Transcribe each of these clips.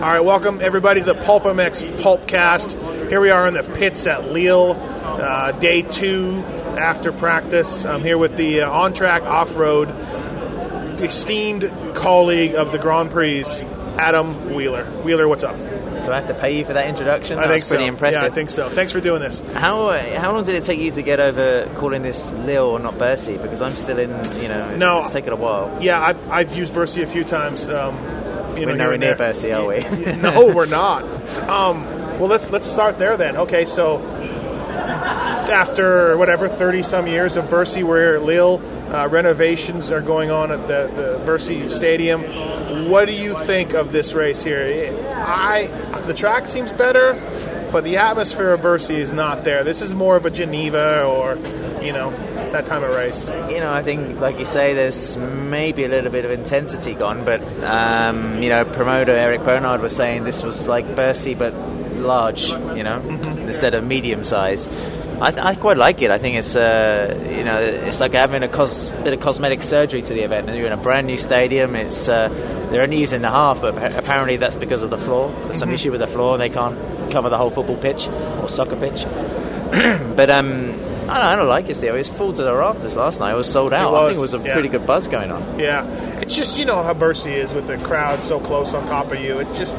All right, welcome everybody to the PulpMX Pulpcast. Here we are in the pits at Lille, uh, day two after practice. I'm here with the uh, on track off road esteemed colleague of the Grand Prix, Adam Wheeler. Wheeler, what's up? Do I have to pay you for that introduction? I That think was pretty so. impressive. Yeah, I think so. Thanks for doing this. How uh, how long did it take you to get over calling this Lille or not Bercy? Because I'm still in, you know, it's, No. it's taken a while. Yeah, I've, I've used Bercy a few times. Um, you know, We're here nowhere and near there. Are we? no, we're not. Um, well, let's let's start there then. Okay, so after whatever thirty some years of Bercy, we're at Lille. Uh, renovations are going on at the the Bercy Stadium. What do you think of this race here? I the track seems better, but the atmosphere of Bercy is not there. This is more of a Geneva or you know that time of race. You know, I think, like you say, there's maybe a little bit of intensity gone, but um, you know, promoter Eric Peronnard was saying this was like Bercy but large, you know, Mm-hmm. instead of medium size. I, th- I quite like it. I think it's uh, you know it's like having a cos- bit of cosmetic surgery to the event. You're in a brand new stadium. It's uh, they're only using the half, but apparently that's because of the floor. There's some issue with the floor. And they can't cover the whole football pitch or soccer pitch. but um, I don't, I don't like it still. It was full to the rafters last night. It was sold out. I think it was, was a yeah. pretty good buzz going on. Yeah, it's just you know how Bercy is with the crowd so close on top of you. It just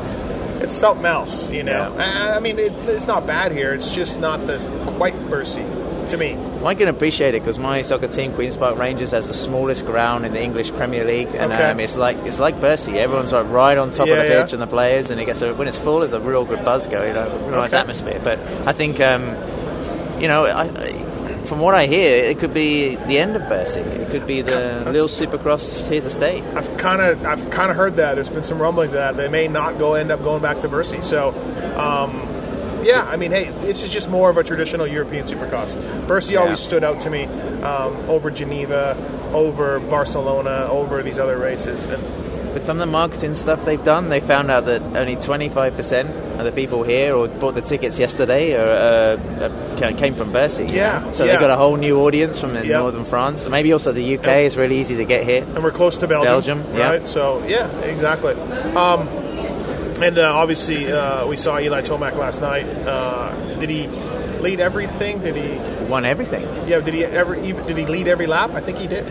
it's something else, you know. Yeah. I I mean, it, it's not bad here. It's just not this quite Bercy to me. Well, I can appreciate it because my soccer team, Queens Park Rangers, has the smallest ground in the English Premier League, and Okay. um, it's like it's like Bercy. Everyone's like right on top Yeah, of the yeah. pitch and the players, and it gets a, when it's full, there's a real good buzz going, a real nice Okay. atmosphere. But I think, um, you know, I, I, from what I hear, it could be the end of Bercy. It could be the Lille Supercross here to stay. I've kind of I've kind of heard that. There's been some rumblings of that they may not go end up going back to Bercy. So. Um, yeah, I mean, hey, this is just more of a traditional European supercross. Bercy always stood out to me um, over Geneva, over Barcelona, over these other races. And But from the marketing stuff they've done, they found out that only 25% of the people here or bought the tickets yesterday are, uh, uh, came from Bercy. Yeah. So yeah. they've got a whole new audience from Yeah. northern France. Maybe also the UK Yeah. is really easy to get here. and we're close to Belgium, Belgium, yeah. right? So yeah, exactly. Um, and uh, obviously, uh, we saw Eli Tomac last night. Uh, did he lead everything? Did he? Won everything. Yeah. Did he ever? Did he lead every lap? I think he did.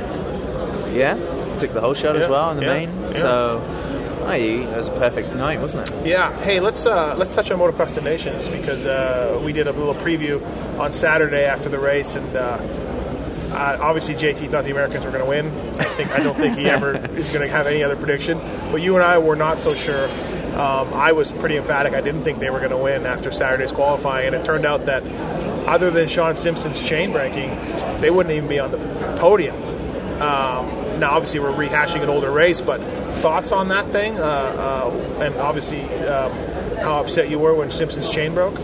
Yeah. Took the whole shot Yeah, as well in the yeah, main. yeah. So, oh, it was a perfect night, wasn't it? Yeah. Hey, let's uh, let's touch on motocross to nations because uh, we did a little preview on Saturday after the race, and uh, uh, obviously JT thought the Americans were going to win. I think I don't think he ever is going to have any other prediction. But you and I were not so sure. Um, I was pretty emphatic. I didn't think they were going to win after Saturday's qualifying, and it turned out that other than Shaun Simpson's chain breaking, they wouldn't even be on the podium. Um, now, obviously, we're rehashing an older race, but thoughts on that thing, uh, uh, and obviously um, how upset you were when Simpson's chain broke.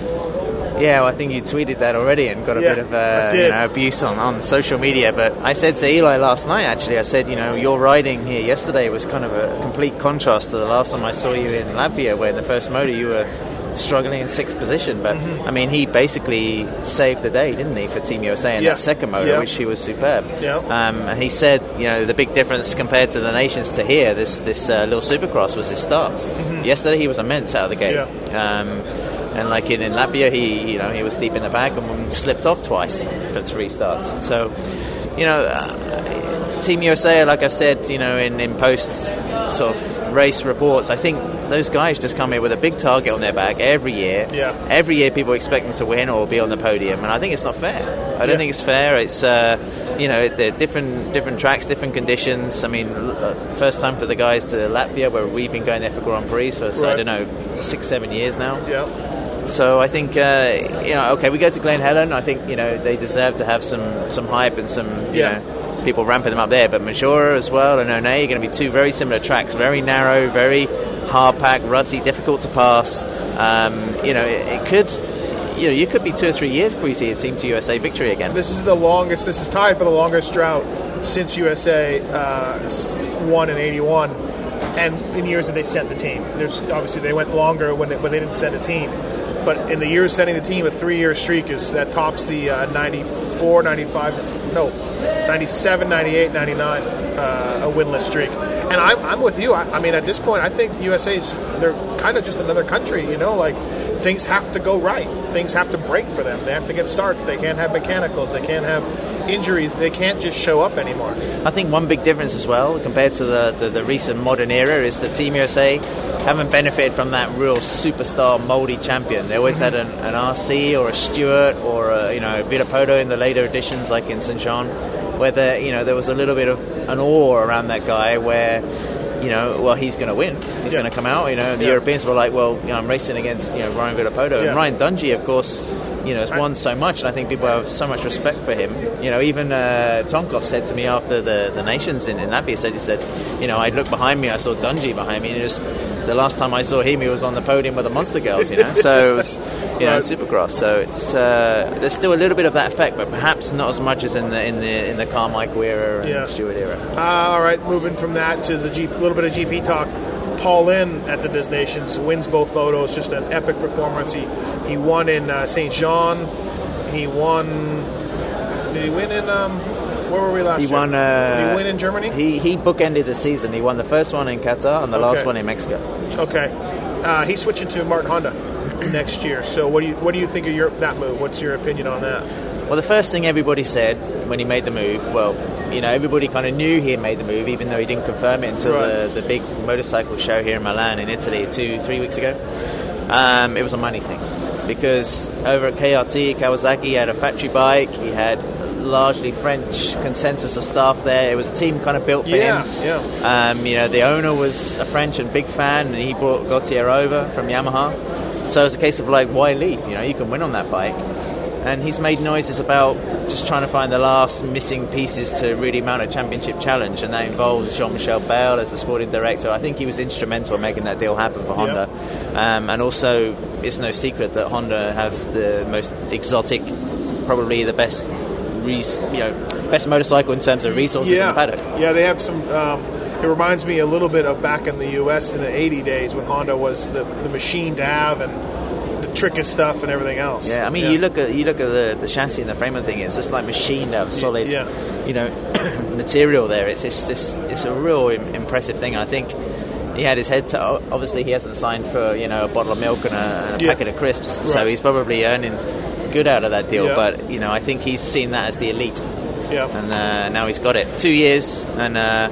Yeah, well, I think you tweeted that already and got a Yeah, bit of uh, you know, abuse on, on social media. But I said to Eli last night, actually, I said, you know, your riding here yesterday was kind of a complete contrast to the last time I saw you in Latvia, where in the first motor you were struggling in sixth position. But Mm-hmm. I mean, he basically saved the day, didn't he, for Team USA in Yeah. that second motor, Yeah. which he was superb. Yeah. Um, and he said, you know, the big difference compared to the nations to here, this this uh, little Supercross was his start. Yesterday he was immense out of the gate. Mm-hmm. Um, and like in, in Latvia, he you know he was deep in the back and slipped off twice for three starts. So, you know, uh, Team USA, like I've said, you know, in, in posts sort of race reports, I think those guys just come here with a big target on their back every year. Yeah. Every year, people expect them to win or be on the podium, and I think it's not fair. I don't Yeah. think it's fair. It's uh, you know, they're different different tracks, different conditions. I mean, uh, first time for the guys to Latvia, where we've been going there for Grand Prix for I Right. don't know six seven years now. Yeah. So I think uh, you know, okay, we go to Glen Helen. I think you know they deserve to have some some hype and some you Yeah. know people ramping them up there. But Maggiora as well and One are going to be two very similar tracks, very narrow, very hard packed, rutty, difficult to pass. Um, you know, it, it could. You know, you could be two or three years before you see a Team to USA victory again. This is the longest. This is tied for the longest drought since USA uh, won in '81, and in years that they sent the team. There's obviously they went longer when they, when they didn't send a team, but in the years setting the team, a three-year streak is that tops the uh, 94, 95, no, 97, 98, 99, uh, a winless streak. and I'm, I'm with you. I, I mean, at this point, I think the USA's they're kind of just another country. You know, like things have to go right. Things have to break for them. They have to get starts. They can't have mechanicals. They can't have injuries. They can't just show up anymore. I think one big difference as well compared to the, the, the recent modern era is that Team USA haven't benefited from that real superstar moldy champion. They always had an, an RC or a Stewart or a, you know a Villopoto in the later editions like in St. John, where there you know there was a little bit of an awe around that guy where you know, well, he's going to win. He's Yeah. going to come out. You know, the Yeah. Europeans were like, well, you know, I'm racing against you know Ryan Villopoto Yeah. and Ryan Dungey, of course. You know, has won so much, and I think people have so much respect for him. You know, even uh, Tonkov said to me after the, the Nations in, in Latvia, said he said, you know, I looked behind me, I saw Dungey behind me, and just the last time I saw him, he was on the podium with the Monster Girls. You know, so it was, you know. Supercross. So it's uh, there's still a little bit of that effect, but perhaps not as much as in the in the in the Carmichael era and Yeah. Stewart era. Uh, all right, moving from that to the G- little bit of GP talk. Paulin at the Des Nations wins both motos. Just an epic performance. He he won in uh, Saint Jean. He won. Did he win in? Um, where were we last He year? won. Uh, did he win in Germany? He he bookended the season. He won the first one in Qatar and the last one in Mexico. Okay. Uh, he's switching to Martin Honda next year. So what do you what do you think of your that move? What's your opinion on that? Well, the first thing everybody said when he made the move, well, you know, everybody kind of knew he had made the move, even though he didn't confirm it until Right. the, the big motorcycle show here in Milan, in Italy, two, three weeks ago. Um, it was a money thing. Because over at KRT, Kawasaki had a factory bike, he had largely French consensus of staff there. It was a team kind of built for Yeah, him. yeah. Um, you know, the owner was a French and big fan, and he brought Gautier over from Yamaha. So it's a case of like, why leave? You know, you can win on that bike. And he's made noises about just trying to find the last missing pieces to really mount a championship challenge, and that involves Jean Michel Bayle as the sporting director. I think he was instrumental in making that deal happen for Honda. Um, and also, it's no secret that Honda have the most exotic, probably the best. Res- you know, best motorcycle in terms of resources yeah, in the paddock. yeah. They have some. Um, it reminds me a little bit of back in the U.S. in the '80 days when Honda was the, the machine to have and the trick of stuff and everything else. Yeah, I mean, you look at you look at the, the chassis and the frame of the thing. It's just like machined out, solid, yeah. you know, material. There, it's it's it's, it's a real im- impressive thing. I think he had his head. To, obviously, he hasn't signed for you know a bottle of milk and a, and a Yeah. packet of crisps, so he's probably earning good out of that deal. Yeah. But you know, I think he's seen that as the elite, Yeah. and uh, now he's got it. Two years, and uh,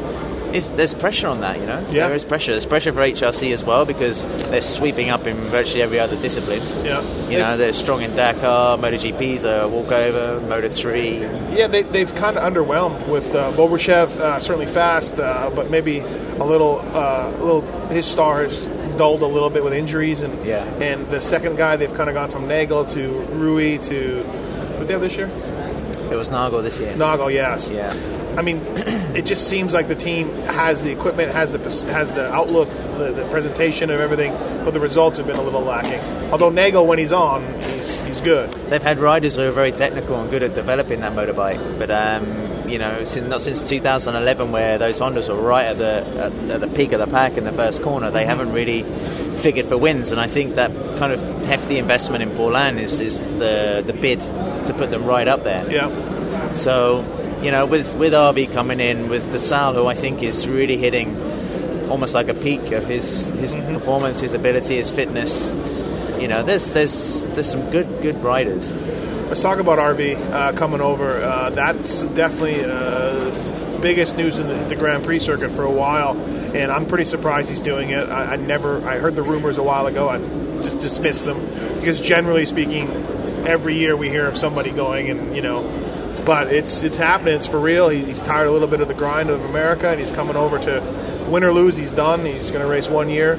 there's pressure on that. You know, Yeah. there is pressure. There's pressure for HRC as well because they're sweeping up in virtually every other discipline. Yeah. You know, they're strong in Dakar, MotoGP's a walkover, Moto 3. Yeah, they, they've kind of underwhelmed with uh, uh, certainly fast, uh, but maybe a little, uh, a little. His star has dulled a little bit with injuries, and Yeah. and the second guy they've kind of gone from Nagl to Rui to who they have this year? It was Nagl this year. Nagl, yes. Yeah. I mean, it just seems like the team has the equipment, has the has the outlook, the, the presentation of everything, but the results have been a little lacking. Although Nagl, when he's on, he's he's good. They've had riders who are very technical and good at developing that motorbike, but um, you know, since, not since 2011, where those Hondas were right at the at, at the peak of the pack in the first corner, they haven't really figured for wins. And I think that kind of hefty investment in Paulin is, is the the bid to put them right up there. Yeah, So, you know, with with RV coming in, with DeSalle, who I think is really hitting almost like a peak of his his performance, his ability, his fitness. You know, there's there's there's some good good riders. let's talk about RV uh, coming over. Uh, that's definitely uh, biggest news in the, the Grand Prix circuit for a while, and I'm pretty surprised he's doing it. I, I never, I heard the rumors a while ago. I just dismissed them because generally speaking, every year we hear of somebody going, and you know. But it's it's happening. It's for real. He, he's tired a little bit of the grind of America, and he's coming over to win or lose. He's done. He's going to race one year.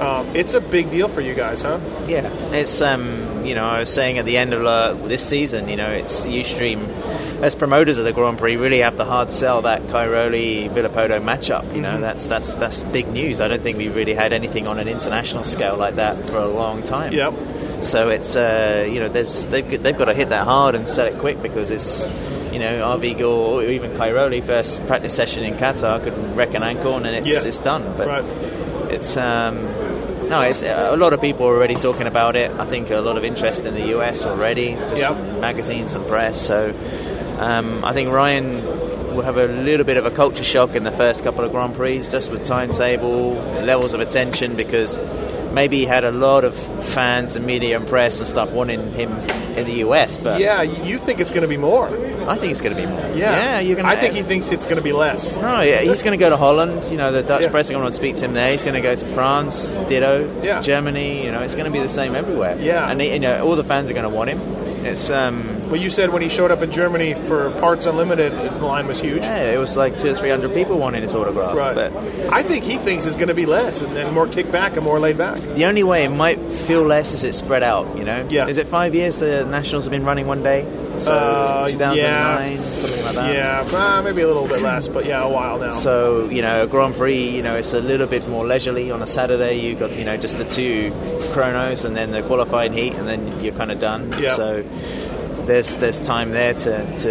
Um, it's a big deal for you guys, huh? Yeah, it's um, you know, I was saying at the end of uh, this season, you know, it's Youthstream as promoters of the Grand Prix really have to hard sell that Cairoli Villopoto matchup. You know, that's that's that's big news. I don't think we've really had anything on an international scale like that for a long time. Yep. So it's uh, you know, there's they've got- they've got to hit that hard and sell it quick because it's you know, Arvigo or even Cairoli first practice session in Qatar could wreck an ankle and it's Yeah. it's done. But Right. it's um, no, it's a lot of people are already talking about it. I think a lot of interest in the US already, just Yep. magazines and press. So um, I think Ryan we'll have a little bit of a culture shock in the first couple of Grand Prix, just with timetable, levels of attention, because maybe he had a lot of fans and media and press and stuff wanting him in the US. But yeah, you think it's going to be more? I think it's going to be more. Yeah, yeah you're going. I think he thinks it's going to be less. No, yeah, he's going to go to Holland. You know, the Dutch Yeah. press are going to speak to him there. He's going to go to France, ditto. Yeah. Germany. You know, it's going to be the same everywhere. Yeah. and you know, all the fans are going to want him. It's um, Well, you said when he showed up in Germany for Parts Unlimited, the line was huge. yeah, it was like two or three hundred people wanting his autograph. Right. But I think he thinks it's going to be less and then more kickback and more laid back. the only way it might feel less is it's spread out. You know. Yeah. Is it five years the Nationals have been running one day? So Uh, 2009, yeah. something like that. Yeah, uh, maybe a little bit less, but yeah, a while now. So you know, a Grand Prix, you know, it's a little bit more leisurely. On a Saturday, You've got you know just the two chronos and then the qualifying heat, and then you're kind of done. Yeah. So there's there's time there to, to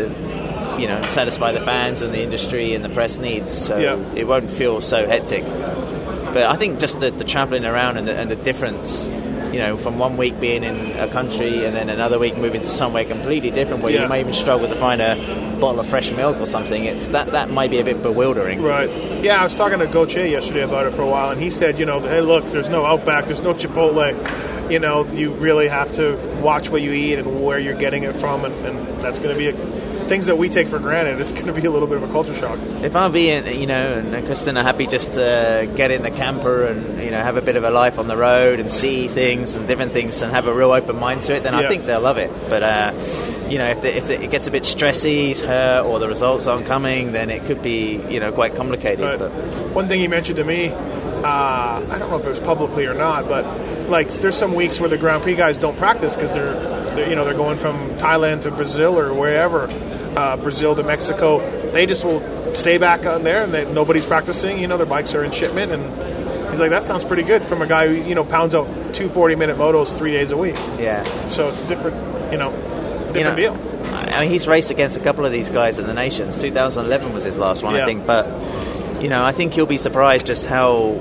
you know satisfy the fans and the industry and the press needs. So Yeah. it won't feel so hectic. But I think just the, the travelling around and the, and the difference. You know, from one week being in a country and then another week moving to somewhere completely different, where Yeah. you might even struggle to find a bottle of fresh milk or something. It's that that might be a bit bewildering. Right. Yeah, I was talking to Gautier yesterday about it for a while, and he said, you know, hey, look, there's no Outback, there's no Chipotle. You know, you really have to watch what you eat and where you're getting it from, and, and that's going to be a, things that we take for granted. It's going to be a little bit of a culture shock. If RV and you know and Kristen are happy just to get in the camper and you know have a bit of a life on the road and see things and different things and have a real open mind to it, then Yeah. I think they'll love it. But uh, you know if, the, if the, it gets a bit stressy, hurt, or the results aren't coming, then it could be you know quite complicated. But But one thing he mentioned to me, uh, I don't know if it was publicly or not, but like there's some weeks where the Grand Prix guys don't practice because they're, they're, you know, they're going from Thailand to Brazil or wherever, uh, Brazil to Mexico. They just will stay back on there and they, nobody's practicing. You know, their bikes are in shipment, and he's like, that sounds pretty good from a guy who you know pounds out two 40 minute motos three days a week. yeah. So it's a different, you know, different you know, deal. I mean, he's raced against a couple of these guys in the nations. 2011 was his last one, Yeah. I think. But you know, I think you'll be surprised just how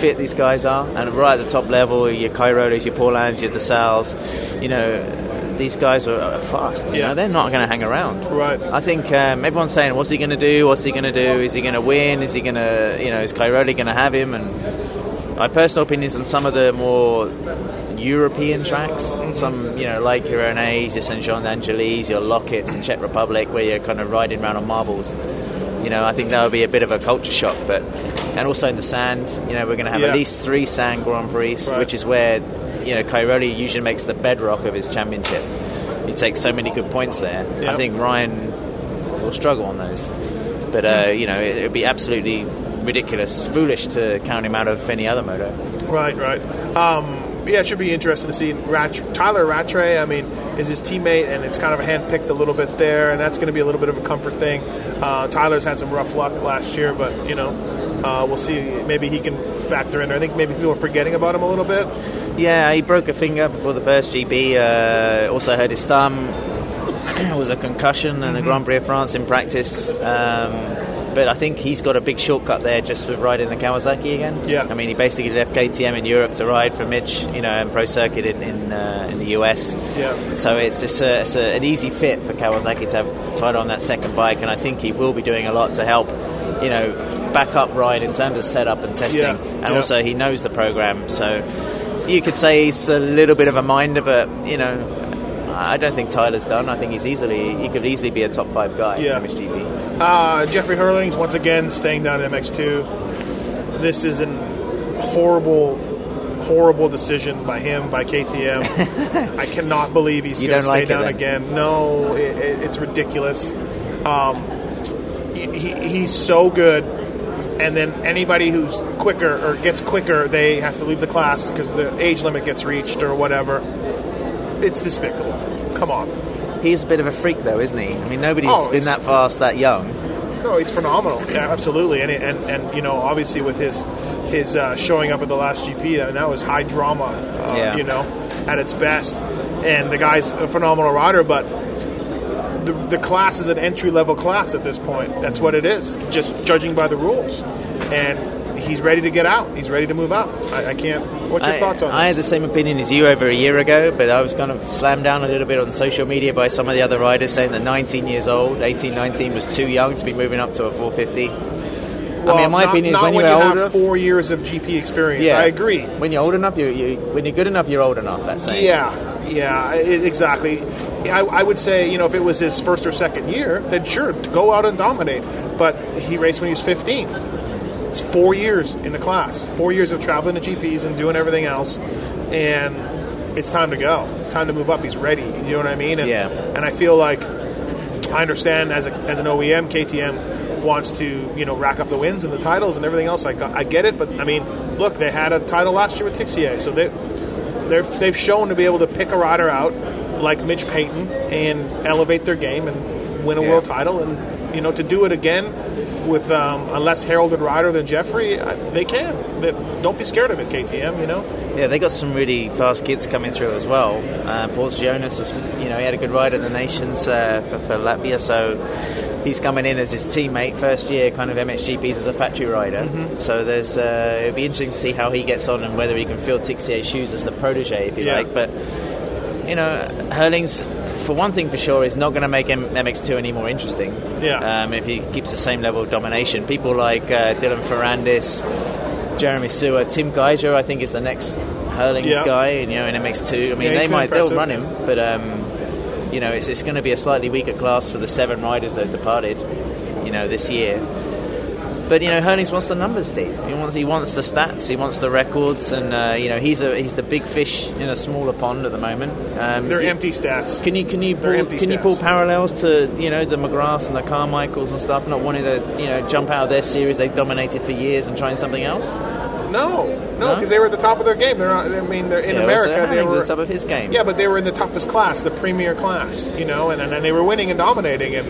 fit these guys are, and right at the top level, your Cairolis, your Paulins, your DeSales, you know, these guys are, are fast. You Yeah. know, they're not going to hang around. Right. I think um, everyone's saying, "What's he going to do? What's he going to do? Is he going to win? Is he going to, you know, is Cairoli going to have him?" And my personal opinions on some of the more European tracks, some you know like your Ernée, your Saint Jean d'Angély, your Lockets in Czech Republic, where you're kind of riding around on marbles. You know, I think that would be a bit of a culture shock, but and also in the sand, you know, we're going to have Yeah. at least three sand Grand Prix, Right. which is where you know Cairoli usually makes the bedrock of his championship. He takes so many good points there. Yeah. I think Ryan will struggle on those, but uh, you know, it would be absolutely ridiculous, foolish to count him out of any other moto. Right, right. Um, yeah, it should be interesting to see Rat- Tyla Rattray. I mean, is his teammate, and it's kind of a handpicked a little bit there, and that's going to be a little bit of a comfort thing. Uh, Tyla's had some rough luck last year, but you know, uh, we'll see. Maybe he can factor in. I think maybe people are forgetting about him a little bit. Yeah, he broke a finger before the first GB. Uh, also hurt his thumb. it was a concussion and a Grand Prix of France in practice. Um, but I think he's got a big shortcut there just with riding the Kawasaki again. Yeah. I mean, he basically left KTM in Europe to ride for Mitch, you know, and Pro Circuit in in, uh, in the US. Yeah. So it's it's, a, it's a, an easy fit for Kawasaki to have tied on that second bike, and I think he will be doing a lot to help, you know, back up ride in terms of setup and testing, Yeah, and yeah. also he knows the program. So you could say he's a little bit of a minder, but you know, I don't think Tyla's done. I think he's easily he could easily be a top five guy Yeah. in MXGP. Uh, Jeffrey Herlings once again staying down in MX2. This is an horrible, horrible decision by him by KTM. I cannot believe he's going to stay like down then? again. No, it, it, it's ridiculous. Um, he, he- he's so good, and then anybody who's quicker or gets quicker, they have to leave the class because the age limit gets reached or whatever. It's despicable. Come on. He's a bit of a freak, though, isn't he? I mean, nobody's Oh, been that fast, that young. No, he's phenomenal. Yeah, absolutely. And and and you know, obviously with his his uh, showing up at the last GP, I mean, that was high drama. Uh, Yeah. You know, at its best. And the guy's a phenomenal rider, but the the class is an entry level class at this point. That's what it is, just judging by the rules. And he's ready to get out. He's ready to move out. I, I can't. What's your I, thoughts on I had the same opinion as you over a year ago, but I was kind of slammed down a little bit on social media by some of the other riders saying that 19 years old, 18, 19 was too young to be moving up to a 450. Well, I mean, my not, opinion is when when you're you older, four years of GP experience. yeah, I agree. When you're old enough, you, you when you're good enough, you're old enough. That's saying. Yeah, yeah, i exactly. I, I would say, you know, if it was his first or second year, then sure, go out and dominate. But he raced when he was 15. It's four years in the class, four years of traveling to GPs and doing everything else, and it's time to go. It's time to move up. He's ready. You know what I mean? And, Yeah. And I feel like I understand as, a, as an OEM, KTM wants to you know rack up the wins and the titles and everything else. I, got, I get it, but I mean, look, they had a title last year with Tixier, so they they've shown to be able to pick a rider out like Mitch Payton and elevate their game and win a Yeah. world title, and you know to do it again with um, a less heralded rider than Jeffrey, I, they can. They, don't be scared of it, KTM. You know. Yeah, they got some really fast kids coming through as well. Uh, Pauls Jonass, is, you know, he had a good ride in the nations uh, for, for Latvia, so he's coming in as his teammate first year, kind of MXGPs as a factory rider. Mm-hmm. So there's uh, it'll be interesting to see how he gets on and whether he can fill Tixier's shoes as the protege, if you Yeah. like. But you know, Herlings for one thing for sure is not going to make M- MX2 any more interesting. Yeah. Um, if he keeps the same level of domination, people like uh, Dylan Ferrandis. Jeremy Seewer, Tim Gajser, I think is the next Herlings Yeah. guy, you know, in MX2. I mean, Yeah, they might they'll run him, but um, you know, it's, it's going to be a slightly weaker class for the seven riders that have departed, you know, this year. But you know, Herlings wants the numbers, Steve. He wants he wants the stats, he wants the records, and uh, you know, he's a he's the big fish in a smaller pond at the moment. Um, They're he- empty stats. Can you can you They're pull, can you pull parallels to you know the McGraths and the Carmichaels and stuff, not wanting to you know jump out of their series they've dominated for years and trying something else? No, no, No? because they were at the top of their game. They're not, I mean, they're in Yeah, America. also they were at the top of his game. Yeah, but they were in the toughest class, the premier class, you know, and, and they were winning and dominating. And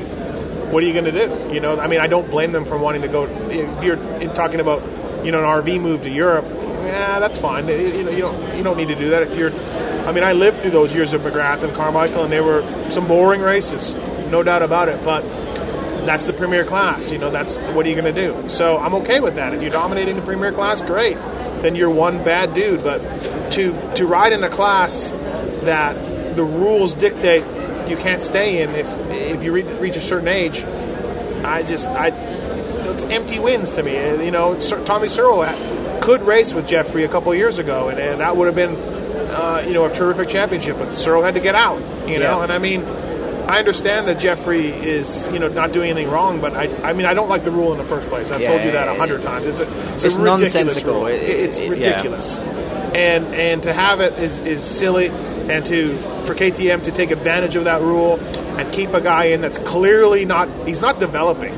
what are you going to do? You know, I mean, I don't blame them for wanting to go. If you're in- talking about, you know, an RV move to Europe, yeah, that's fine. You you know, you don't you don't need to do that if you're. I mean, I lived through those years of McGrath and Carmichael, and they were some boring races, no doubt about it. But that's the premier class. You know, that's what are you going to do? So I'm okay with that. If you're dominating the premier class, great. Then you're one bad dude. But to to ride in a class that the rules dictate you can't stay in if if you re- reach a certain age, I just I it's empty wins to me. You know, Tommy Searle could race with Jeffrey a couple of years ago, and, and that would have been uh, you know a terrific championship. But Searle had to get out. You know, Yeah. and I mean. I understand that Jeffrey is, you know, not doing anything wrong, but I, I mean, I don't like the rule in the first place. I've Yeah, told you that a hundred times. It's a, it's, it's a ridiculous nonsensical. rule. It- it's it- yeah. ridiculous, and and to have it is, is silly, and to for KTM to take advantage of that rule and keep a guy in that's clearly not, he's not developing.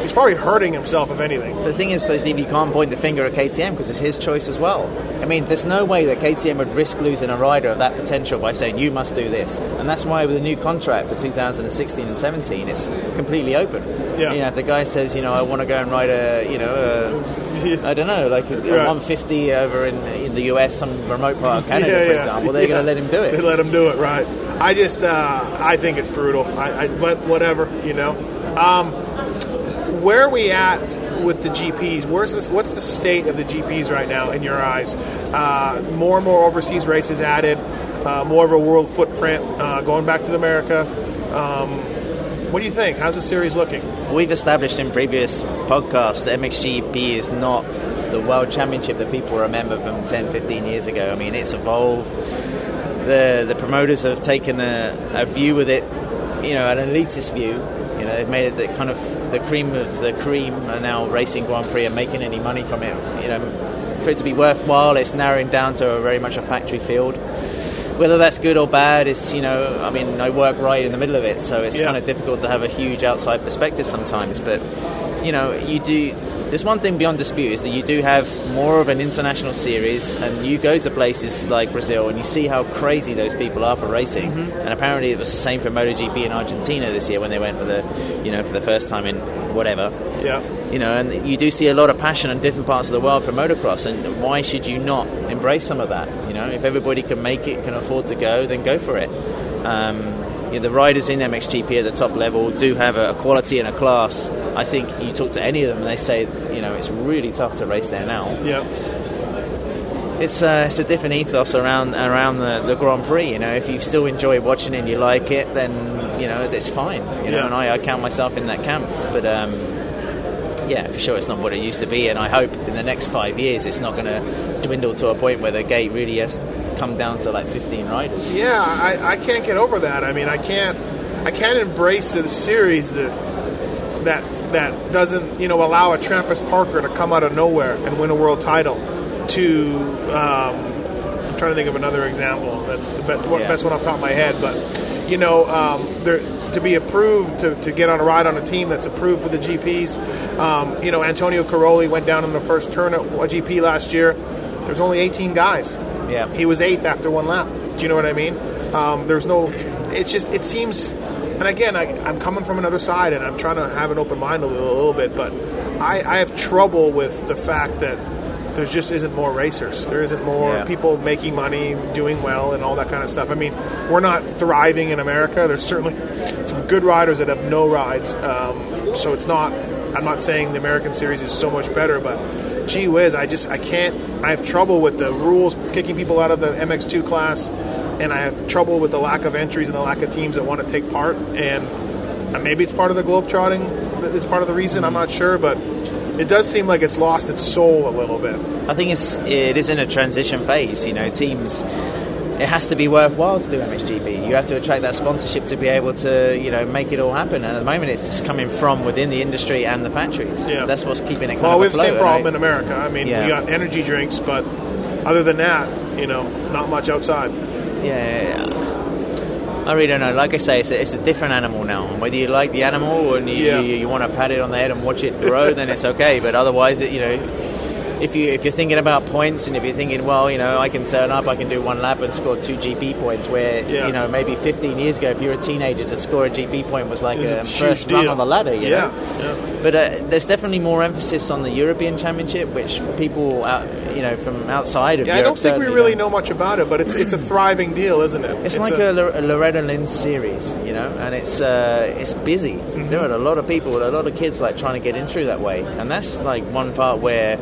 He's probably hurting himself, if anything. The thing is, though, Steve, you can't point the finger at KTM because it's his choice as well. I mean, there's no way that KTM would risk losing a rider of that potential by saying you must do this, and that's why with the new contract for 2016 and 17, it's completely open. Yeah. You know, if the guy says, you know, I want to go and ride a, you know, a, I don't know, like Right. 150 over in in the US, some remote part of Canada, Yeah, for yeah, example, they're going to let him do it. They let him do it, right? I just, uh, I think it's brutal. I, I, but whatever, you know. Um, where are we at with the GPs? Where's this? What's the state of the GPs right now in your eyes? Uh, more and more overseas races added, uh, more of a world footprint, uh, going back to America. Um, what do you think? How's the series looking? We've established in previous podcasts that MXGP is not the world championship that people remember from 10, 15 years ago. I mean, it's evolved. The the promoters have taken a, a view with it, you know, an elitist view. You know, they've made it the kind of the cream of the cream are now racing Grand Prix and making any money from it. You know, for it to be worthwhile, it's narrowing down to a very much a factory field. Whether that's good or bad is, you know, I mean, I work right in the middle of it, so it's Yeah. kind of difficult to have a huge outside perspective sometimes. But, you know, you do. There's one thing beyond dispute is that you do have more of an international series, and you go to places like Brazil and you see how crazy those people are for racing. And apparently, it was the same for MotoGP in Argentina this year when they went for the, you know, for the first time in whatever Yeah, you know, and you do see a lot of passion in different parts of the world for motocross, and why should you not embrace some of that? You know, if everybody can make it, can afford to go, then go for it. Um, you know, the riders in MXGP at the top level do have a, a quality and a class. I think you talk to any of them, and they say, you know, it's really tough to race there now. Yeah. It's uh, it's a different ethos around around the, the Grand Prix. You know, if you still enjoy watching it and you like it, then you know it's fine. You know, Yeah. and I, I count myself in that camp. But um, yeah, for sure, it's not what it used to be. And I hope in the next five years, it's not going to dwindle to a point where the gate really has come down to like 15 riders. Yeah, I, I can't get over that. I mean, I can't I can't embrace the series that that that doesn't you know allow a Trampas Parker to come out of nowhere and win a world title. To um, I'm trying to think of another example. That's the best, Yeah. best one off the top of my head, but you know, um, there, to be approved to, to get on a ride on a team that's approved for the GPs. Um, you know, Antonio Cairoli went down in the first turn at a GP last year. There's only 18 guys. Yeah. He was eighth after one lap. Do you know what I mean? Um, there's no. It's just. It seems. And again, I, I'm coming from another side, and I'm trying to have an open mind a little, a little bit. But I, I have trouble with the fact that there just isn't more racers. There isn't more Yeah. people making money, doing well, and all that kind of stuff. I mean, we're not thriving in America. There's certainly some good riders that have no rides. Um, so it's not. I'm not saying the American series is so much better, but gee whiz, I just I can't. I have trouble with the rules kicking people out of the MX2 class, and I have trouble with the lack of entries and the lack of teams that want to take part. And uh, maybe it's part of the globetrotting. is part of the reason. I'm not sure, but it does seem like it's lost its soul a little bit. I think it's it is in a transition phase. You know, teams. It has to be worthwhile to do MXGP. You have to attract that sponsorship to be able to, you know, make it all happen. And at the moment, it's just coming from within the industry and the factories. Yeah. That's what's keeping it kind Well, we have the same problem right? in America. I mean, Yeah. we got energy drinks, but other than that, you know, not much outside. Yeah. yeah, I really don't know. Like I say, it's a, it's a different animal now. And Whether you like the animal and you, Yeah. you, you want to pat it on the head and watch it grow, then it's okay. But otherwise, it, you know, if you if you're thinking about points and if you're thinking, well, you know, I can turn up, I can do one lap and score two GP points. Where Yeah. you know maybe 15 years ago, if you're a teenager, to score a GP point was like It's a a first deal. on the ladder. You Yeah, know? yeah. But uh, there's definitely more emphasis on the European Championship, which people, out, you know, from outside of Yeah, I don't think we really don't. know much about it, but it's it's a thriving deal, isn't it? It's, like a, a Loretta Lynn series, you know, and it's uh, it's busy. Mm-hmm. There are a lot of people, a lot of kids like trying to get in through that way, and that's like one part where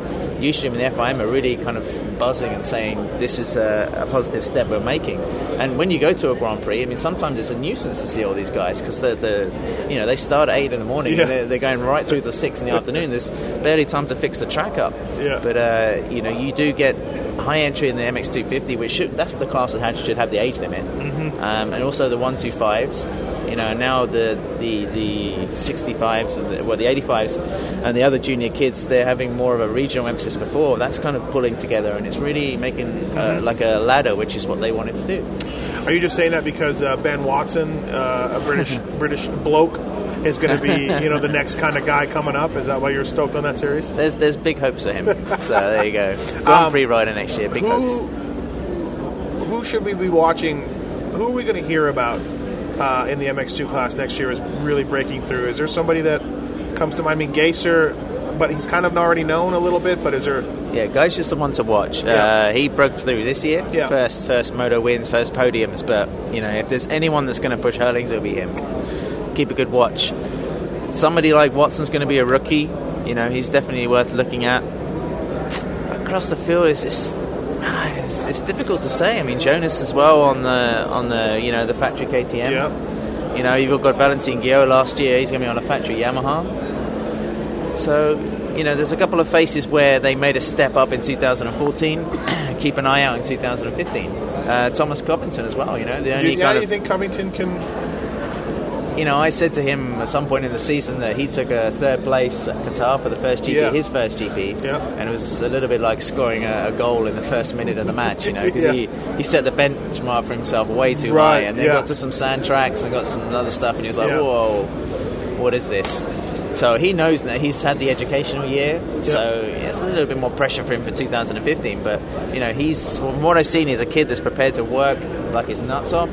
Youthstream and the FIM are really kind of buzzing and saying this is a, a positive step we're making. And when you go to a Grand Prix, I mean, sometimes it's a nuisance to see all these guys because the the you know they start at eight in the morning Yeah. and they're, they're going right through to six in the afternoon. There's barely time to fix the track up. Yeah. But uh, you know, you do get high entry in the MX250, which should, that's the class that should have the age limit, mm-hmm. um, and also the 125s. You know, now the the the 65s, and the, well, the 85s, and the other junior kids, they're having more of a regional emphasis before. That's kind of pulling together, and it's really making uh, like a ladder, which is what they wanted to do. Are you just saying that because uh, Ben Watson, uh, a British British bloke, is going to be you know the next kind of guy coming up? Is that why you're stoked on that series? There's there's big hopes for him. so there you go. Grand Prix rider next year. Big hopes. Who who should we be watching? Who are we going to hear about uh, in the MX2 class next year? Is really breaking through? Is there somebody that comes to mind? I mean, Gajser, but he's kind of already known a little bit. But is there? Yeah, Guy's just the one to watch. Yeah. Uh, he broke through this year. Yeah. First, first moto wins, first podiums. But you know, if there's anyone that's going to push Herlings, it'll be him. Keep a good watch. Somebody like Watson's going to be a rookie. You know, he's definitely worth looking at. Across the field, it's, it's it's, it's difficult to say. I mean, Jonass as well on the on the you know the factory KTM. Yeah. You know, you've got Valentin Guillot last year. He's going to be on a factory Yamaha. So, you know, there's a couple of faces where they made a step up in 2014. Keep an eye out in 2015. Uh, Thomas Covington as well. You know, the only yeah, you of think Covington can? You know, I said to him at some point in the season that he took a third place at Qatar for the first GP, Yeah. his first GP, Yeah. and it was a little bit like scoring a, a goal in the first minute of the match, you know, because Yeah. he, he set the benchmark for himself way too Right, high, and then yeah. got to some sand tracks and got some other stuff, and he was like, Yeah. whoa, what is this? So he knows that he's had the educational year, so it's a little bit more pressure for him for 2015. But you know, he's from what I've seen, he's a kid that's prepared to work like his nuts off,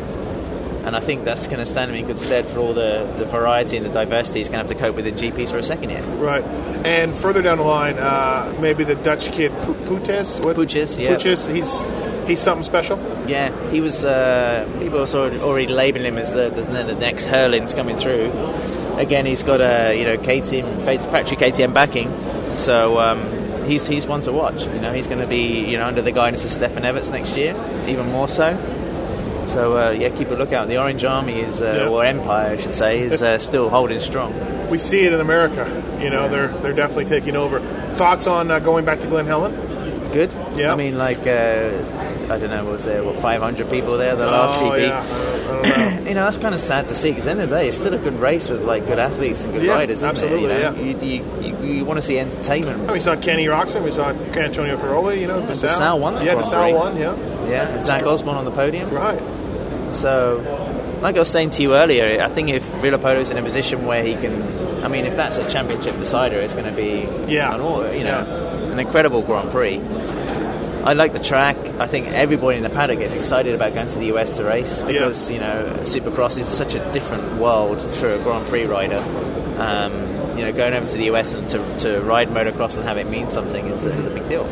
and I think that's going to stand him in good stead for all the, the variety and the diversity he's going to have to cope with in GPs for a second year. Right. And further down the line, uh, maybe the Dutch kid Pu- Pootjes. What? Pootjes, yeah. Pootjes, He's He's something special. Yeah, he was. Uh, people are sort of already labelling him as the, the, next Herlings coming through. Again, he's got a you know KTM, factory KTM backing, so um, he's he's one to watch. You know, he's going to be you know under the guidance of Stefan Everts next year, even more so. So uh, yeah, keep a lookout. The Orange Army is, uh, Yeah. or Empire, I should say, is uh, still holding strong. We see it in America. You know, they're they're definitely taking over. Thoughts on uh, going back to Glen Helen? Good. Yeah. I mean, like uh, I don't know, was there what 500 people there the last oh GP? yeah, I don't, I don't know. you know that's kind of sad to see because at the end of the day it's still a good race with like good athletes and good Yeah, riders isn't absolutely, it yeah. you, know? you, you, you, you want to see entertainment I we saw Kenny Roczen, we saw Antonio Cairoli, you know, DeSalle. DeSalle won Yeah, DeSalle won, yeah. yeah and Zach Osborne on the podium Right. so like I was saying to you earlier I think if Villopoto's in a position where he can I mean if that's a championship decider it's going to be Yeah. an, you know an incredible Grand Prix I like the track. I think everybody in the paddock gets excited about going to the US to race because you know Supercross is such a different world for a Grand Prix rider. Um, you know, going over to the US and to, to ride motocross and have it mean something is a, is a big deal.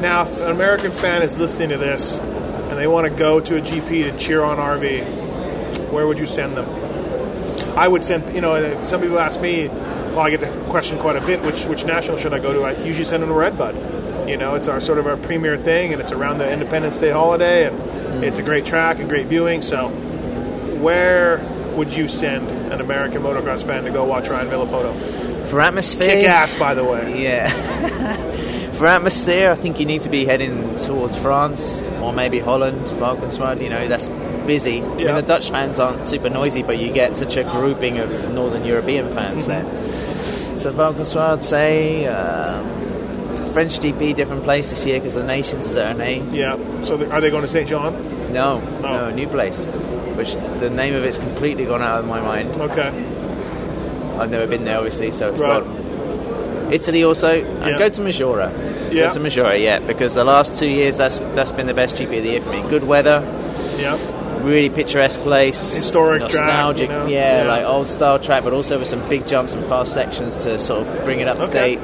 Now, if an American fan is listening to this and they want to go to a GP to cheer on RV, where would you send them? I would send, you know, some people ask me, well, I get the question quite a bit, which which national should I go to? I usually send them to Redbud. You know, it's our sort of our premier thing, and it's around the Independence Day holiday, and it's a great track and great viewing. So, where would you send an American motocross fan to go watch Ryan Villopoto? For atmosphere, Kick ass, by the way. Yeah. For atmosphere, I think you need to be heading towards France or maybe Holland, Valkenswaard. You know, that's busy. I Yeah. mean, the Dutch fans aren't super noisy, but you get such a grouping of Northern European fans there. So Valkenswaard, say um, French GP, different place this year because the Nations is at Ernée. Yeah. So, th- are they going to St. John? No, no, new place. Which the name of it's completely gone out of my mind. Okay. I've never been there, obviously, so it's Right. gone. Italy also, Yeah. go to Maggiora. Yeah. Go to Maggiora, yeah, because the last two years that's that's been the best GP of the year for me. Good weather, Yeah. really picturesque place, Historic track, nostalgic, you know? yeah, Yeah. like old style track, but also with some big jumps and fast sections to sort of bring it up to Okay. date.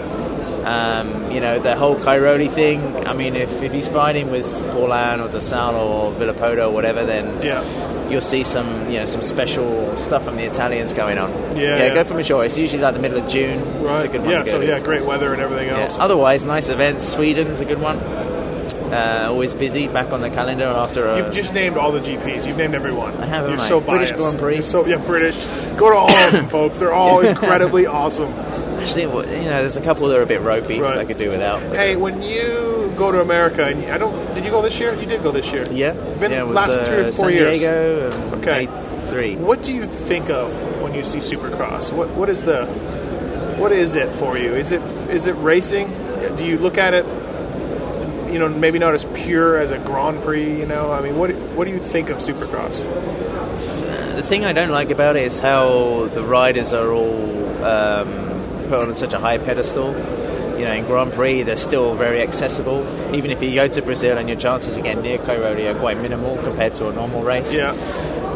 Um, you know the whole Cairoli thing. I mean, if, if he's fighting with Paulin or DeSalle or Villopoto or whatever, then Yeah. you'll see some you know some special stuff from the Italians going on. Yeah, yeah, yeah. go for Maggiora. It's usually like the middle of June. Right. It's a good one. yeah. So to. yeah, great weather and everything Yeah. else. Otherwise, nice events. Sweden is a good one. Uh, always busy. Back on the calendar after a. You've just named all the GPs. You've named everyone. I have, You're I? so British. Grand Prix. You're so yeah, British. Go to all of them, folks. They're all incredibly awesome. Actually, you know, there's a couple that are a bit ropey Right. that I could do without. Hey, when you go to America, and I don't, did you go this year? You did go this year. yeah, Been yeah, it was, last uh, three or four San years. Diego Okay. three. What do you think of when you see Supercross? What what is the what is it for you? Is it is it racing? Do you look at it? You know, maybe not as pure as a Grand Prix. You know, I mean, what what do you think of Supercross? The thing I don't like about it is how the riders are all um, put on such a high pedestal. You know, in Grand Prix, they're still very accessible. Even if you go to Brazil and your chances of getting near Cairoli are quite minimal compared to a normal race. Yeah,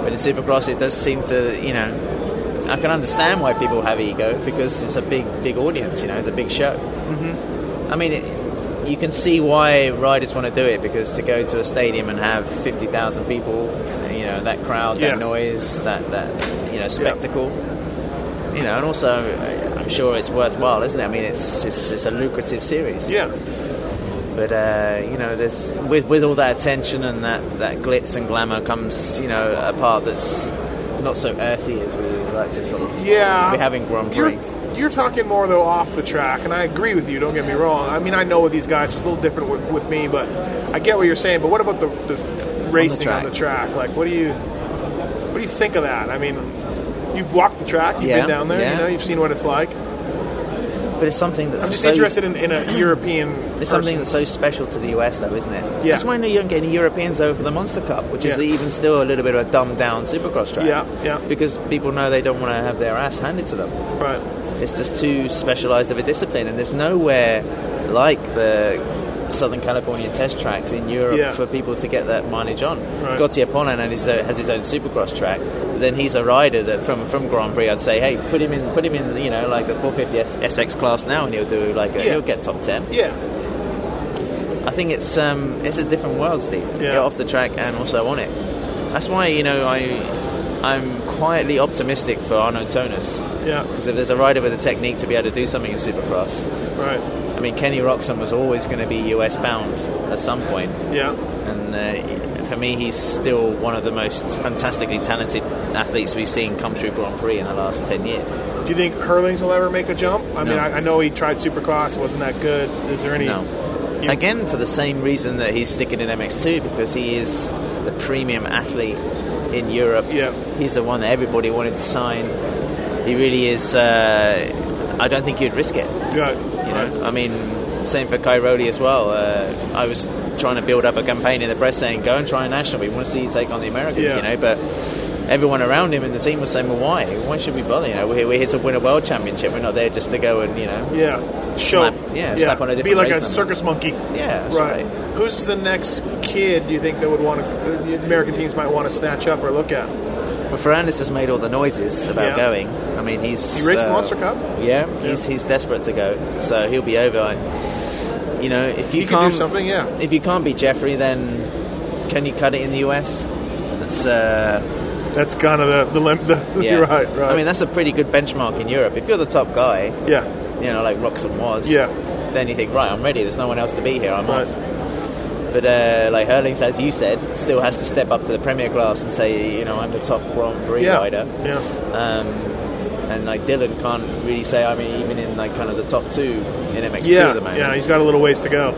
But in Supercross, it does seem to, you know, I can understand why people have ego because it's a big, big audience. You know, it's a big show. Mm-hmm. I mean, it, you can see why riders want to do it because to go to a stadium and have fifty thousand people, you know, that crowd, Yeah. that noise, that that you know spectacle. You know, and also sure it's worthwhile, isn't it? I mean, it's it's, it's a lucrative series. yeah, But uh, you know, there's with with all that attention and that, that glitz and glamour comes, you know, a part that's not so earthy as we like to sort of yeah. be having Grand You're, you're talking more though off the track, and I agree with you. Don't get me wrong. I mean, I know with these guys, it's a little different with, with me, but I get what you're saying. But what about the, the racing on the, track. track? Like, what do you what do you think of that? I mean, you've walked the track, you've Yeah, been down there, yeah. you know, you've seen what it's like. But it's something that's I'm just so, interested in, in a European. It's something that's so special to the US, though, isn't it? Yeah. That's why no you don't get any Europeans over for the Monster Cup, which is Yeah. even still a little bit of a dumbed down Supercross track. Yeah, yeah. Because people know they don't want to have their ass handed to them. Right. It's just too specialised of a discipline, and there's nowhere like the Southern California test tracks in Europe Yeah. for people to get that mileage on. Right. Gautier has his, own, has his own Supercross track. Then he's a rider that from from Grand Prix. I'd say, hey, put him in, put him in, you know, like the 450 S- SX class now, and he'll do like a, Yeah. he'll get top ten. Yeah. I think it's um, it's a different world, Steve. Yeah. Yeah, off the track and also on it. That's why you know I I'm quietly optimistic for Arnaud Tonus Yeah, because if there's a rider with a technique to be able to do something in Supercross, right. I mean Kenny Roczen was always going to be US bound at some point, Yeah, and uh, for me he's still one of the most fantastically talented athletes we've seen come through Grand Prix in the last ten years. Do you think Herlings will ever make a jump? I mean, I, I know he tried Supercross, wasn't that good. Is there any? No. You- Again, for the same reason that he's sticking in MX2, because he is the premium athlete in Europe. Yeah. He's the one that everybody wanted to sign. He really is. Uh, I don't think you'd risk it. Good. You know, I mean, same for Cairoli as well. Uh, I was trying to build up a campaign in the press saying, "Go and try a national. We want to see you take on the Americans." Yeah. You know, but everyone around him in the team was saying, "Well, why? Why should we bother? You know, we're, we're here to win a world championship. We're not there just to go and you know." Yeah. Show. Slap- yeah, slap on a. Be like a number. circus monkey. Yeah, right. right. Who's the next kid do you think that would want to, the American teams might want to snatch up or look at? Well, Ferrandis has made all the noises about Yeah. going. I mean, he's He raced the uh, Monster Cup? Yeah, he's he's desperate to go, so he'll be over. I- You know, if you He can't do something, yeah. if you can't beat Jeffrey, then can you cut it in the US? That's uh, That's kind of the, the, lim- the yeah. you're right, right. I mean, that's a pretty good benchmark in Europe. If you're the top guy, yeah, you know, like Roczen was, Yeah. then you think, right, I'm ready. There's no one else to be here. I'm Right. off. But uh, like Herlings, as you said, still has to step up to the Premier class and say, you know, I'm the top Grand Prix yeah, rider. yeah. Um, and like Dylan can't really say I'm even in like kind of the top two in MX2 Yeah, at the moment. yeah, he's got a little ways to go.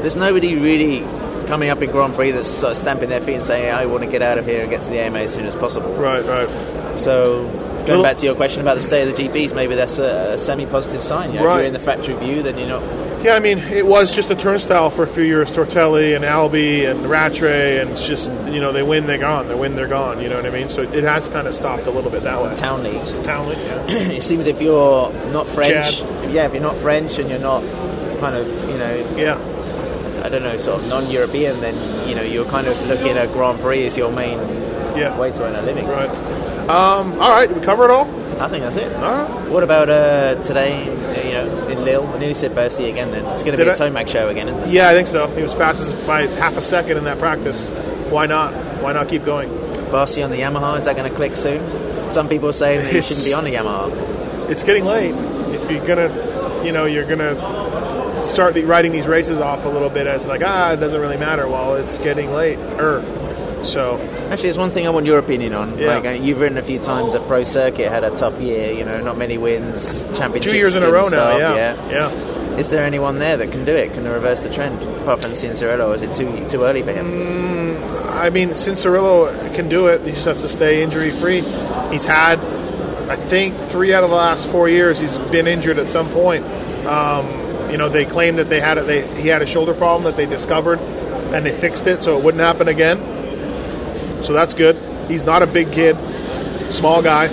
There's nobody really coming up in Grand Prix that's sort of stamping their feet and saying I want to get out of here and get to the AMA as soon as possible. Right, right. So going back to your question about the state of the GPs, maybe that's a, a semi-positive sign. You know, If Right. you're in the factory view, then you're not. Yeah, I mean, it was just a turnstile for a few years. Tortelli and Albi and Rattray, and it's just you know they win, they're gone. They win, they're gone. You know what I mean? So it has kind of stopped a little bit that way. Townley. Townley, yeah. it seems if you're not French, yeah, if you're not French and you're not kind of, you know, yeah, I don't know, sort of non-European, then you know you're kind of looking at Grand Prix as your main Yeah. way to earn a living. right. Um, all right, did we cover it all? I think that's it. All right. What about uh, today? In Lille, I nearly said Bercy again. Then it's going to Did be a I? Tomac show again, isn't it? Yeah, I think so. He was fastest by half a second in that practice. Why not? Why not keep going? Barcia on the Yamaha is that going to click soon? Some people are saying that he shouldn't be on the Yamaha. It's getting late. If you're gonna, you know, you're gonna start the- writing these races off a little bit as like ah, it doesn't really matter. Well, it's getting late. Er, so Actually, there's one thing I want your opinion on. Yeah. Like uh, you've ridden a few times at Pro Circuit, had a tough year. You know, not many wins, championships. two years in a row now. stuff, Yeah, yeah. Is there anyone there that can do it? Can reverse the trend? Apart from Cianciarulo, is it too too early for him? I mean, Cianciarulo can do it. He just has to stay injury free. He's had, I think, three out of the last four years he's been injured at some point. Um, you know, they claimed that they had a, they he had a shoulder problem that they discovered, and they fixed it so it wouldn't happen again. So that's good. He's not a big kid, small guy.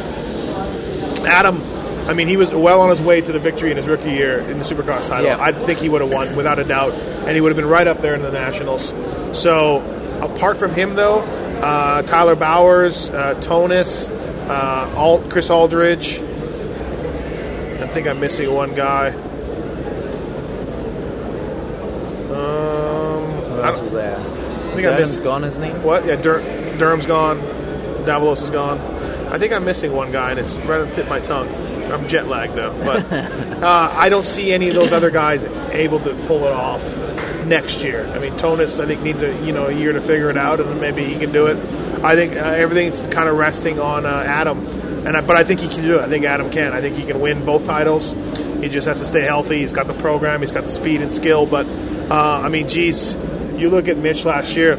Adam, I mean, he was well on his way to the victory in his rookie year in the Supercross title. Yeah. I think he would have won without a doubt, and he would have been right up there in the Nationals. So, apart from him, though, uh, Tyler Bowers, uh, Tonus, uh, Al- Chris Alldredge. I think I'm missing one guy. Um, Who I else is there? I think I Durham's missed gone, isn't he? what? Yeah, Dur- Durham's gone. Davalos is gone. I think I'm missing one guy, and it's right on the tip of my tongue. I'm jet lagged though, but uh, I don't see any of those other guys able to pull it off next year. I mean, Tonus, I think needs a you know a year to figure it out, and maybe he can do it. I think uh, everything's kind of resting on uh, Adam, and I, but I think he can do it. I think Adam can. I think he can win both titles. He just has to stay healthy. He's got the program. He's got the speed and skill. But uh, I mean, geez, you look at Mitch last year.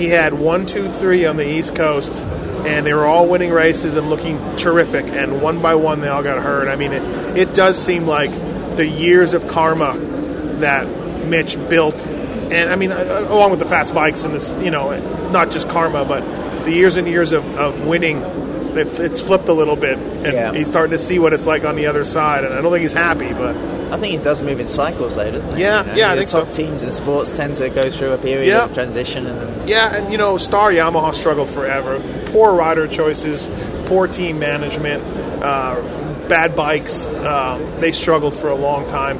He had one, two, three on the East Coast, and they were all winning races and looking terrific. And one by one, they all got hurt. I mean, it, it does seem like the years of karma that Mitch built, and I mean, uh, along with the fast bikes and this, you know, not just karma, but the years and years of, of winning. It's flipped a little bit, and Yeah. he's starting to see what it's like on the other side. And I don't think he's happy, but I think it does move in cycles, though, doesn't it? Yeah, You know, yeah, I think top so. teams in sports tend to go through a period Yeah. of transition, and Yeah, and you know, Star Yamaha struggled forever. Poor rider choices, poor team management, uh, bad bikes. Um, they struggled for a long time.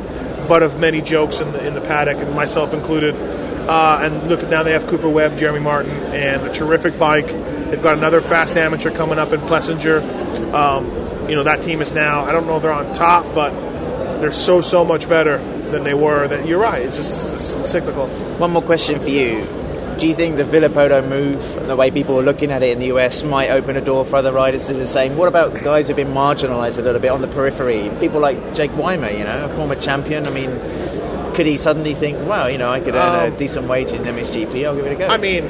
but of many jokes in the in the paddock, and myself included. Uh, and look, at now they have Cooper Webb, Jeremy Martin, and a terrific bike. They've got another fast amateur coming up in Plessinger. Um, you know that team is now. I don't know if they're on top, but they're so so much better than they were. That you're right. It's just it's cyclical. One more question for you. Do you think the Villopoto move, and the way people are looking at it in the US, might open a door for other riders to do the same? What about guys who've been marginalised a little bit on the periphery? People like Jake Weimer, you know, a former champion. I mean, could he suddenly think, wow, you know, I could earn Um, a decent wage in MXGP, I'll give it a go? I mean,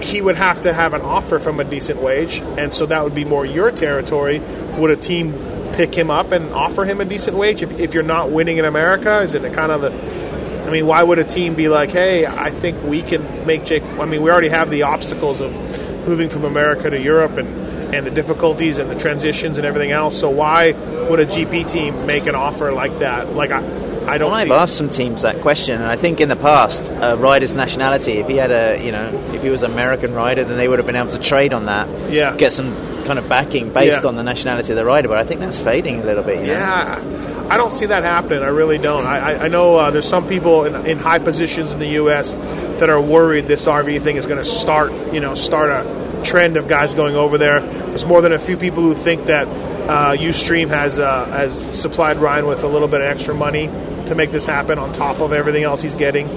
he would have to have an offer from a decent wage, and so that would be more your territory. Would a team pick him up and offer him a decent wage if, if you're not winning in America? Is it kind of the I mean, why would a team be like, "Hey, I think we can make Jake"? I mean, we already have the obstacles of moving from America to Europe and and the difficulties and the transitions and everything else. So why would a GP team make an offer like that? Like I, I don't Well, I've asked some teams that question, and I think in the past, a rider's nationality, if he had a, you know, if he was an American rider, then they would have been able to trade on that, Yeah. get some kind of backing based Yeah. on the nationality of the rider. But I think that's fading a little bit. You know? Yeah, I don't see that happening. I really don't. I, I, I know uh, there's some people in, in high positions in the U.S. that are worried this RV thing is going to start, you know, start a trend of guys going over there. There's more than a few people who think that uh, Youthstream has uh, has supplied Ryan with a little bit of extra money to make this happen on top of everything else he's getting.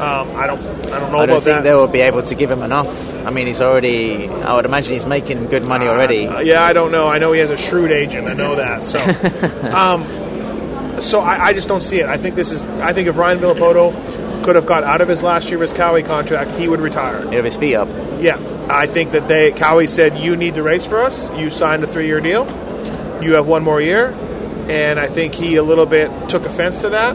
Um, I don't, I don't know I don't think that. they will be able to give him enough. I mean, he's already. I would imagine he's making good money already. Uh, yeah, I don't know. I know he has a shrewd agent. I know that. So, um, so I, I just don't see it. I think this is. I think if Ryan Villopoto could have got out of his last year Kawi contract, he would retire. He have his feet up. Yeah, I think that they Kawi said you need to race for us. You signed a three-year deal. You have one more year, and I think he a little bit took offense to that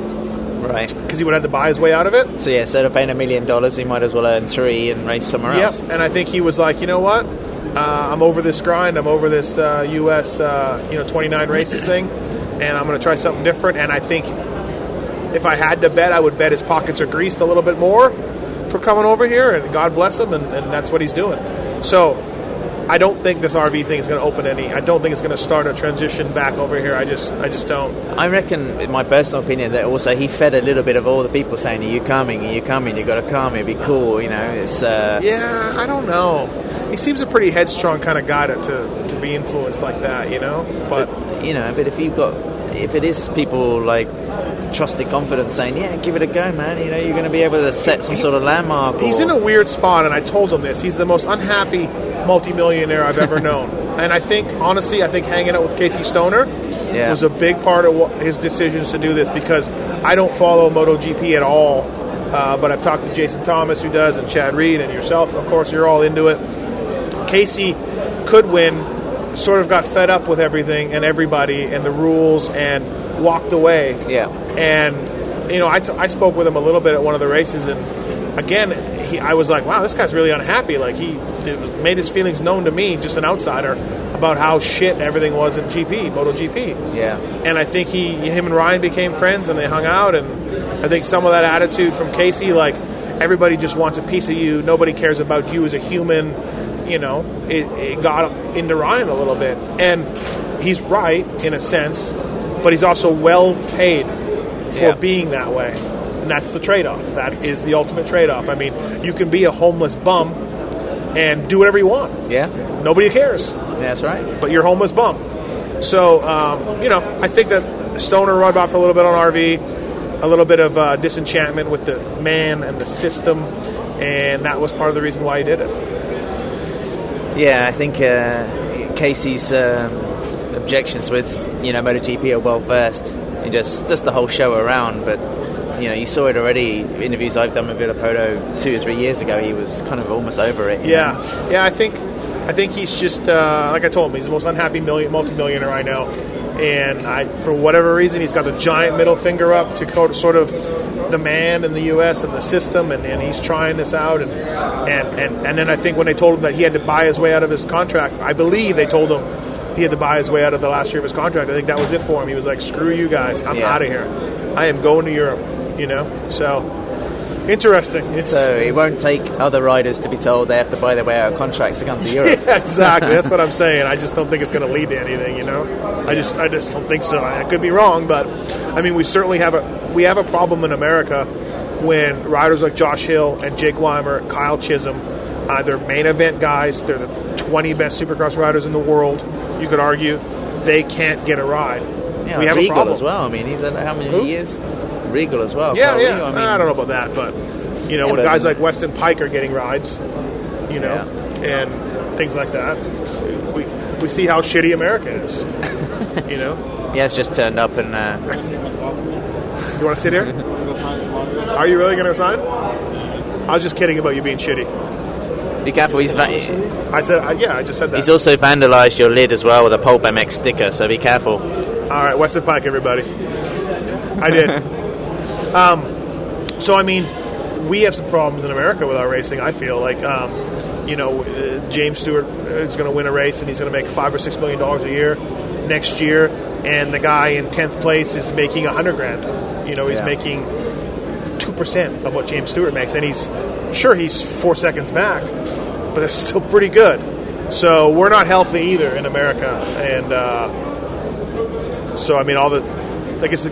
Right. because he would have to buy his way out of it. So yeah, instead of paying a million dollars, he might as well earn three and race somewhere Yep, else. and I think he was like, you know what? Uh, I'm over this grind. I'm over this uh, U.S. Uh, you know 29 races thing, and I'm going to try something different. And I think if I had to bet, I would bet his pockets are greased a little bit more for coming over here, and God bless him, and, and that's what he's doing. So I don't think this RV thing is going to open any. I don't think it's going to start a transition back over here. I just, I just don't. I reckon, in my personal opinion, that also he fed a little bit of all the people saying, "Are you coming? Are you coming? You got to come. It'd be cool." You know, it's uh, Yeah, I don't know. He seems a pretty headstrong kind of guy to, to, to be influenced like that, you know. But you know. But if you've got, if it is people like trusted confidence saying, "Yeah, give it a go, man," you know, you're going to be able to set some sort of landmark. He's or- in a weird spot, and I told him this. He's the most unhappy multimillionaire I've ever known. And I think, honestly, I think hanging out with Casey Stoner Yeah. was a big part of what, his decisions to do this because I don't follow MotoGP at all. Uh, but I've talked to Jason Thomas, who does, and Chad Reed, and yourself. Of course, you're all into it. Casey could win, sort of got fed up with everything and everybody and the rules and walked away. Yeah. And you know, I, t- I spoke with him a little bit at one of the races, and again, he, I was like, wow, this guy's really unhappy. Like he made his feelings known to me, just an outsider, about how shit everything was in GP, MotoGP. Yeah. And I think he, him and Ryan became friends, and they hung out. And I think some of that attitude from Casey, like everybody just wants a piece of you, nobody cares about you as a human. You know, it, it got into Ryan a little bit, and he's right in a sense, but he's also well paid for Yeah. being that way. And that's the trade off. That is the ultimate trade off. I mean, you can be a homeless bum and do whatever you want. Yeah. Nobody cares, That's right. but you're homeless bum. So, um, you know, I think that Stoner rubbed off a little bit on RV, a little bit of uh, disenchantment with the man and the system, and that was part of the reason why he did it. Yeah, I think uh, Casey's um, objections with you know MotoGP are well versed just just the whole show around. But you know, you saw it already. Interviews I've done with Villopoto two or three years ago, he was kind of almost over it. you know? Yeah, yeah. I think, I think he's just uh, like I told him. He's the most unhappy million, multimillionaire I know, and I, for whatever reason, he's got the giant middle finger up to sort of the man in the U.S. and the system, and, and he's trying this out. And, and and and then I think when they told him that he had to buy his way out of his contract, I believe they told him he had to buy his way out of the last year of his contract. I think that was it for him. He was like, "Screw you guys, I'm Yeah. out of here. I am going to Europe." You know, so Interesting. It's, So it won't take other riders to be told they have to buy their way out of contracts to come to Europe. Yeah, exactly. That's what I'm saying. I just don't think it's going to lead to anything. You know, I just I just don't think so. I could be wrong, but I mean, we certainly have a we have a problem in America when riders like Josh Hill and Jake Weimer, Kyle Chisholm, uh, they're main event guys. They're the 20 best Supercross riders in the world. You could argue they can't get a ride. Yeah, we have Regal a problem. as well. I mean, he's at how many Who? years? Regal as well. Yeah, Kyle yeah. Regal, I mean, I don't know about that, but you know, Yeah, when guys like Weston Peick are getting rides, you know, and things like that, we we see how shitty America is. you know, Yeah, it's just turned up and uh, you want to sit here? Are you really going to sign? I was just kidding about you being shitty. be careful. He's va- I said, uh, yeah, I just said that. he's also vandalised your lid as well with a PulpMX sticker. So be careful. All right, Weston Peick, everybody. I did. um, so, I mean, we have some problems in America with our racing. I feel like, um, you know, uh, James Stewart is going to win a race and he's going to make five or six million dollars a year next year, and the guy in tenth place is making a hundred grand. You know, he's Yeah. making two percent of what James Stewart makes, and he's sure he's four seconds back, but that's still pretty good. So we're not healthy either in America, and. Uh, so I mean, all the, I guess, the,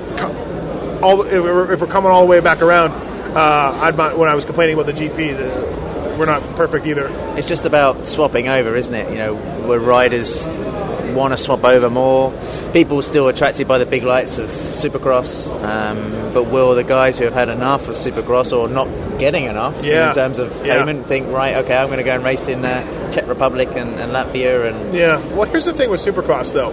all if we're, if we're coming all the way back around, uh, when I was complaining about the GPs, uh, we're not perfect either. It's just about swapping over, isn't it? You know, where riders want to swap over more. People still attracted by the big lights of Supercross, um, but will the guys who have had enough of Supercross or not getting enough Yeah. in terms of Yeah. payment think, right, okay, I'm going to go and race in uh, Czech Republic and, and Latvia and Yeah. Well, here's the thing with Supercross, though,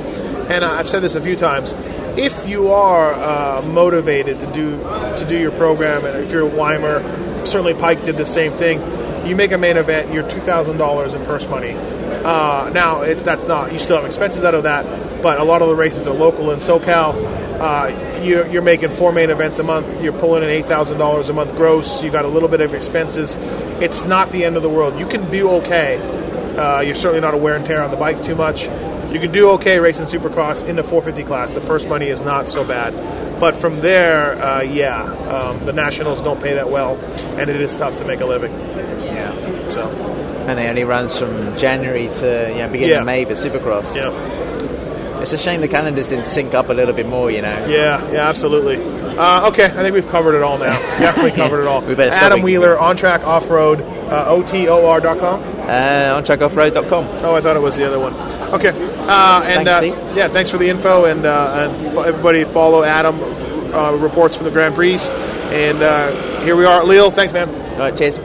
and I've said this a few times. If you are uh, motivated to do to do your program, and if you're a Weimer, certainly Peick did the same thing. You make a main event, you're two thousand dollars in purse money. Uh, now, it's that's not you still have expenses out of that, but a lot of the races are local in SoCal. Uh, you're, you're making four main events a month. You're pulling in eight thousand dollars a month gross. You got a little bit of expenses. It's not the end of the world. You can do okay. Uh, you're certainly not a wear and tear on the bike too much. You can do okay racing Supercross in the 450 class. The purse money is not so bad, but from there, uh, yeah, um, the nationals don't pay that well, and it is tough to make a living. And it only runs from January to you know, beginning Yeah. of May for Supercross. yeah, It's a shame the calendars didn't sync up a little bit more, you know. yeah, yeah, absolutely. Uh, okay, I think we've covered it all now. Definitely covered it all. We better stop Adam. Wheeler, on track off road, uh, OTOR.com. Uh, on trackoffroad.com. Oh, I thought it was the other one. Okay, uh, and Thanks, uh, yeah, thanks for the info, and uh, and everybody follow Adam uh, reports from the Grand Prix, and uh, here we are, Leo. Thanks, man. All right, cheers.